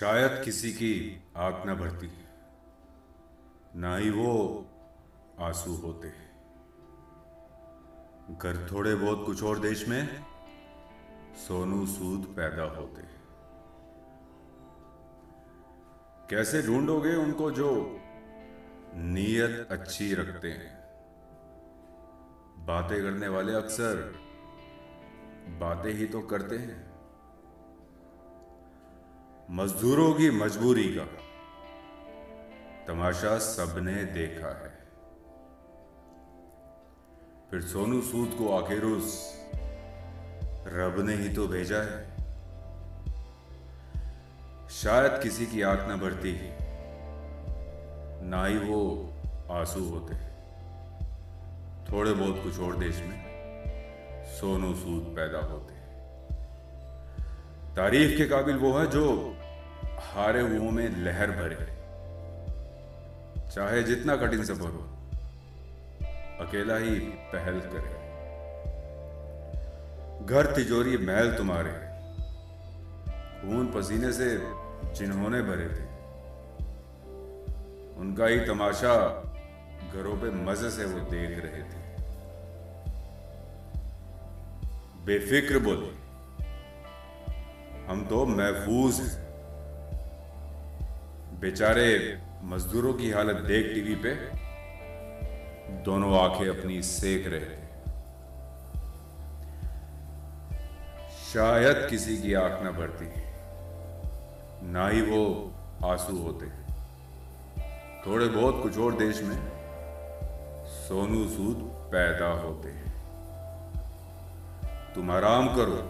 शायद किसी की आग न भरती ना ही वो आँसू होते घर थोड़े बहुत कुछ और देश में सोनू सूद पैदा होते कैसे ढूंढोगे उनको जो नीयत अच्छी रखते हैं? बातें करने वाले अक्सर बातें ही तो करते हैं। मजदूरों की मजबूरी का। तमाशा सबने देखा है। फिर सोनू सूद को आखिर उस रब ने ही तो भेजा है। शायद किसी की आँख न भरती ना ही वो आँसू होते। थोड़े बहुत कुछ और देश में सोनू सूद पैदा होते। तारीफ़ के काबिल वो है जो हारे हुओं में लहर भरे। चाहे जितना कठिन सफ़र हो, अकेला ही पहल करे। घर तिजोरी महल तुम्हारे, खून पसीने से जिन्होंने भरे थे। उनका ही तमाशा घरों पे मज़े से वो देख रहे थे। बेफिक्र बोले, हम तो महफूज हैं। बेचारे मजदूरों की हालत देख टीवी पे, दोनों आँखें अपनी सेक रहे थे। शायद किसी की आँख ना भरती ना ही वो आँसू होते। थोड़े बहुत कुछ और देश में सोनू सूद पैदा होते हैं। तुम आराम करो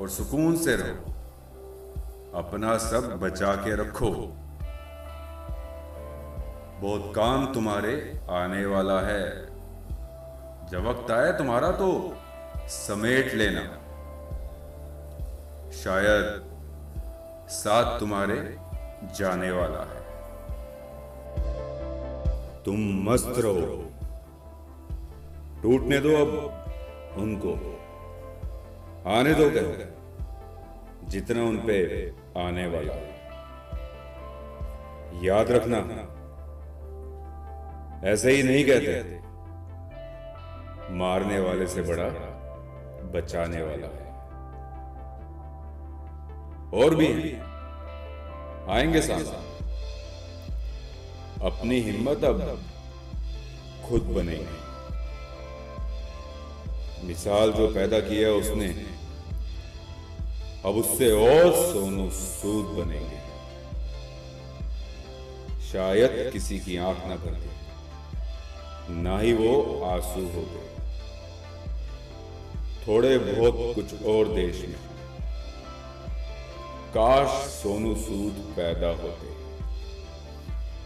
और सुकून से रहो। अपना सब बचा के रखो। बहुत काम तुम्हारे आने वाला है। जब वक्त आए तुम्हारा तो समेट लेना। शायद साथ तुम्हारे जाने वाला है। तुम मस्त रहो। टूटने दो अब उनको। आने दो कह। जितना उन पे आने वाला याद रखना, ऐसे ही नहीं कहते। मारने वाले से बड़ा, बचाने वाला है। और भी आएँगे साथ। अपनी हिम्मत अब खुद बनेगी। मिसाल जो पैदा किया उसने अब उससे और सोनू सूद बनेंगे। शायद किसी की आँख ना भरती ना ही वो आँसू हो गए थोड़े बहुत कुछ और देश में। काश सोनू सूद पैदा होते।